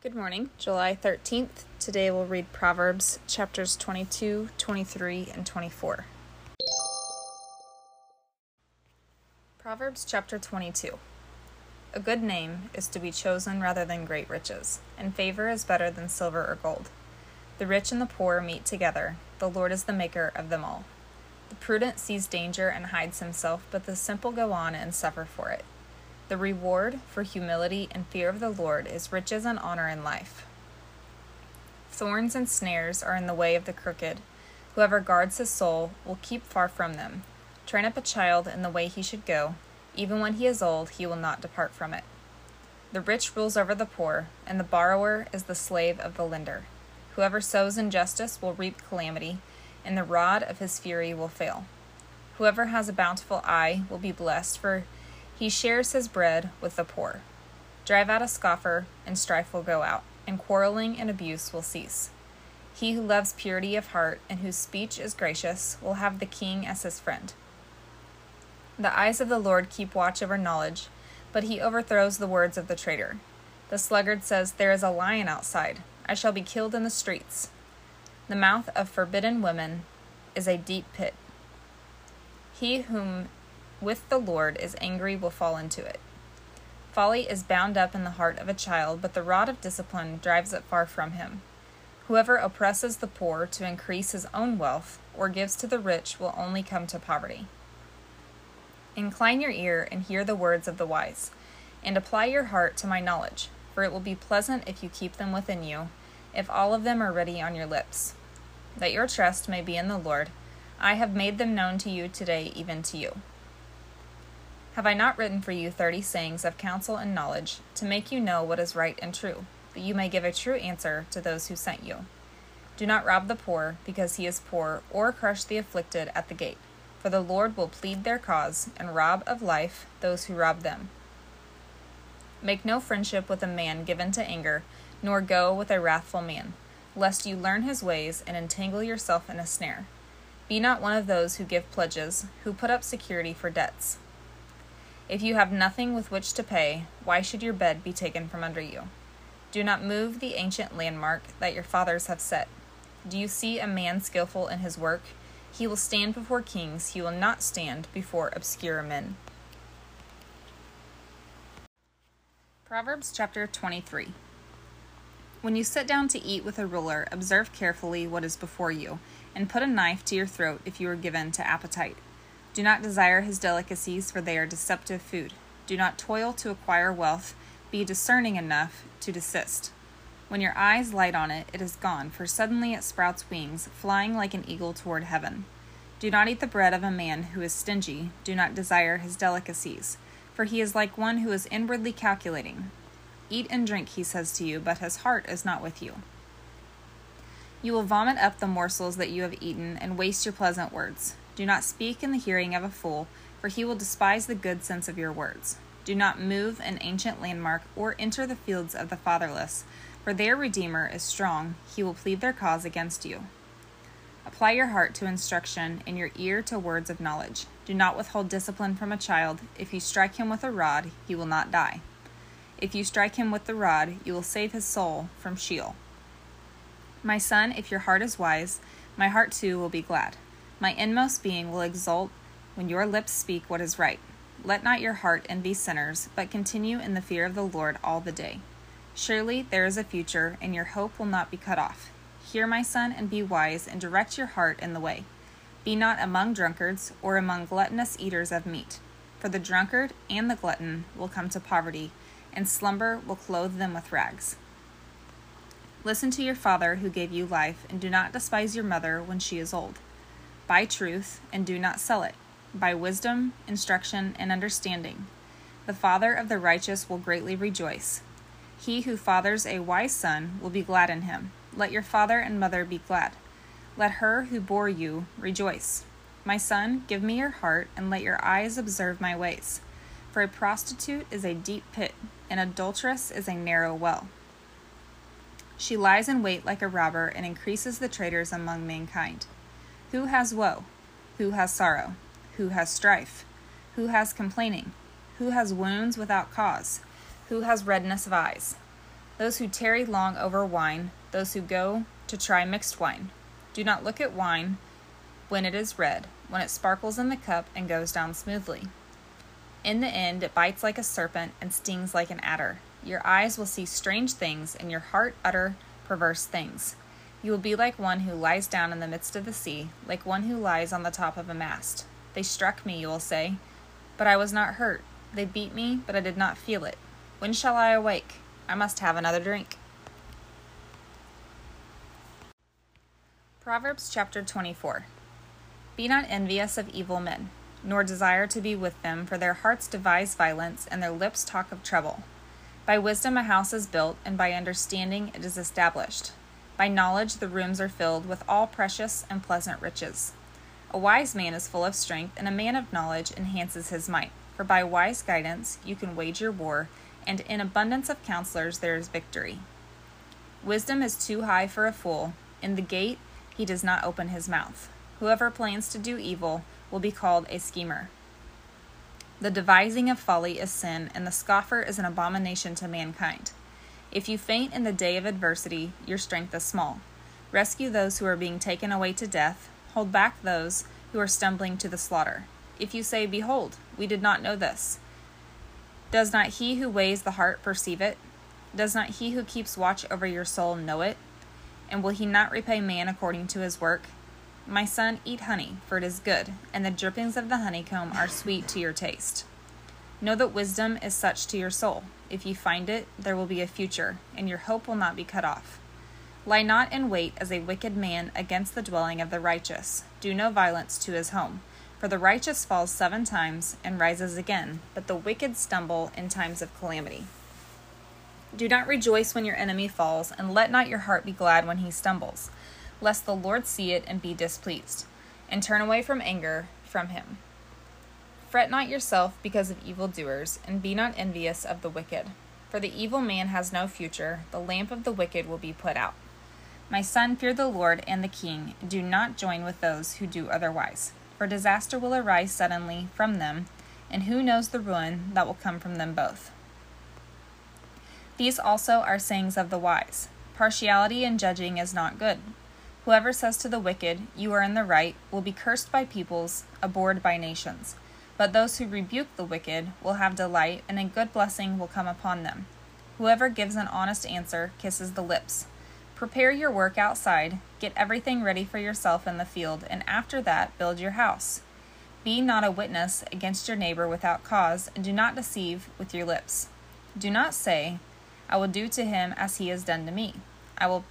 Good morning, July 13th. Today we'll read Proverbs chapters 22, 23, and 24. Proverbs chapter 22. A good name is to be chosen rather than great riches, and favor is better than silver or gold. The rich and the poor meet together, the Lord is the maker of them all. The prudent sees danger and hides himself, but the simple go on and suffer for it. The reward for humility and fear of the Lord is riches and honor in life. Thorns and snares are in the way of the crooked. Whoever guards his soul will keep far from them. Train up a child in the way he should go. Even when he is old, he will not depart from it. The rich rules over the poor, and the borrower is the slave of the lender. Whoever sows injustice will reap calamity, and the rod of his fury will fail. Whoever has a bountiful eye will be blessed, for he shares his bread with the poor. Drive out a scoffer, and strife will go out, and quarreling and abuse will cease. He who loves purity of heart and whose speech is gracious will have the king as his friend. The eyes of the Lord keep watch over knowledge, but he overthrows the words of the traitor. The sluggard says, There is a lion outside. I shall be killed in the streets. The mouth of forbidden women is a deep pit. He whom with the Lord is angry will fall into it. Folly is bound up in the heart of a child, but the rod of discipline drives it far from him. Whoever oppresses the poor to increase his own wealth, or gives to the rich, will only come to poverty. Incline your ear and hear the words of the wise, and apply your heart to my knowledge, for it will be pleasant if you keep them within you, if all of them are ready on your lips. That your trust may be in the Lord, I have made them known to you today, even to you. Have I not written for you thirty sayings of counsel and knowledge, to make you know what is right and true, that you may give a true answer to those who sent you? Do not rob the poor, because he is poor, or crush the afflicted at the gate, for the Lord will plead their cause, and rob of life those who rob them. Make no friendship with a man given to anger, nor go with a wrathful man, lest you learn his ways and entangle yourself in a snare. Be not one of those who give pledges, who put up security for debts. If you have nothing with which to pay, why should your bed be taken from under you? Do not move the ancient landmark that your fathers have set. Do you see a man skillful in his work? He will stand before kings, he will not stand before obscure men. Proverbs chapter 23. When you sit down to eat with a ruler, observe carefully what is before you, and put a knife to your throat if you are given to appetite do not desire his delicacies, for they are deceptive food. Do not toil to acquire wealth. Be discerning enough to desist. When your eyes light on it, it is gone, for suddenly it sprouts wings, flying like an eagle toward heaven. Do not eat the bread of a man who is stingy. Do not desire his delicacies, for he is like one who is inwardly calculating. Eat and drink, he says to you, but his heart is not with you. You will vomit up the morsels that you have eaten and waste your pleasant words. Do not speak in the hearing of a fool, for he will despise the good sense of your words. Do not move an ancient landmark or enter the fields of the fatherless, for their Redeemer is strong, he will plead their cause against you. Apply your heart to instruction and your ear to words of knowledge. Do not withhold discipline from a child. If you strike him with a rod, he will not die. If you strike him with the rod, you will save his soul from Sheol. My son, if your heart is wise, my heart too will be glad. My inmost being will exult when your lips speak what is right. Let not your heart envy sinners, but continue in the fear of the Lord all the day. Surely there is a future, and your hope will not be cut off. Hear, my son, and be wise, and direct your heart in the way. Be not among drunkards, or among gluttonous eaters of meat. For the drunkard and the glutton will come to poverty, and slumber will clothe them with rags. Listen to your father who gave you life, and do not despise your mother when she is old Buy truth and do not sell it. Buy wisdom, instruction, and understanding. The father of the righteous will greatly rejoice. He who fathers a wise son will be glad in him. Let your father and mother be glad. Let her who bore you rejoice. My son, give me your heart, and let your eyes observe my ways. For a prostitute is a deep pit, an adulteress is a narrow well. She lies in wait like a robber and increases the traitors among mankind. Who has woe? Who has sorrow? Who has strife? Who has complaining? Who has wounds without cause? Who has redness of eyes? those who tarry long over wine, those who go to try mixed wine. Do not look at wine when it is red, when it sparkles in the cup and goes down smoothly. In the end, it bites like a serpent and stings like an adder. Your eyes will see strange things, and your heart utter perverse things. You will be like one who lies down in the midst of the sea, like one who lies on the top of a mast. They struck me, you will say, but I was not hurt. They beat me, but I did not feel it. When shall I awake? I must have another drink. Proverbs chapter 24 Be not envious of evil men, nor desire to be with them, for their hearts devise violence, and their lips talk of trouble. By wisdom a house is built, and by understanding it is established. By knowledge the rooms are filled with all precious and pleasant riches. A wise man is full of strength, and a man of knowledge enhances his might. For by wise guidance you can wage your war, and in abundance of counselors there is victory. Wisdom is too high for a fool. In the gate he does not open his mouth. Whoever plans to do evil will be called a schemer. The devising of folly is sin, and the scoffer is an abomination to mankind. If you faint in the day of adversity, your strength is small. Rescue those who are being taken away to death, hold back those who are stumbling to the slaughter. If you say, Behold, we did not know this, does not he who weighs the heart perceive it? Does not he who keeps watch over your soul know it? And will he not repay man according to his work? My son, eat honey, for it is good, and the drippings of the honeycomb are sweet to your taste. Know that wisdom is such to your soul. If you find it, there will be a future, and your hope will not be cut off. Lie not in wait as a wicked man against the dwelling of the righteous. Do no violence to his home. For the righteous falls seven times and rises again, but the wicked stumble in times of calamity. Do not rejoice when your enemy falls, and let not your heart be glad when he stumbles, lest the Lord see it and be displeased, and turn away from anger from him. Fret not yourself because of evildoers, and be not envious of the wicked. For the evil man has no future, the lamp of the wicked will be put out. My son, fear the Lord and the king, do not join with those who do otherwise for disaster will arise suddenly from them, and who knows the ruin that will come from them both. These also are sayings of the wise Partiality in judging is not good. Whoever says to the wicked, You are in the right, will be cursed by peoples, abhorred by nations. But those who rebuke the wicked will have delight, and a good blessing will come upon them. Whoever gives an honest answer kisses the lips. Prepare your work outside, get everything ready for yourself in the field, and after that, build your house. Be not a witness against your neighbor without cause, and do not deceive with your lips. Do not say, I will do to him as he has done to me. I will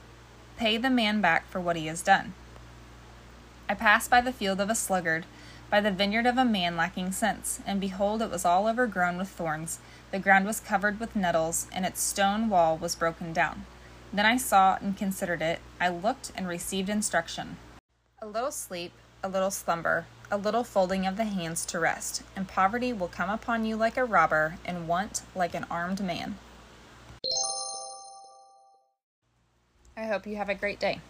pay the man back for what he has done. I passed by the field of a sluggard, by the vineyard of a man lacking sense, and behold, it was all overgrown with thorns. The ground was covered with nettles, and its stone wall was broken down. Then I saw and considered it. I looked and received instruction. A little sleep, a little slumber, a little folding of the hands to rest, and poverty will come upon you like a robber, and want like an armed man. I hope you have a great day.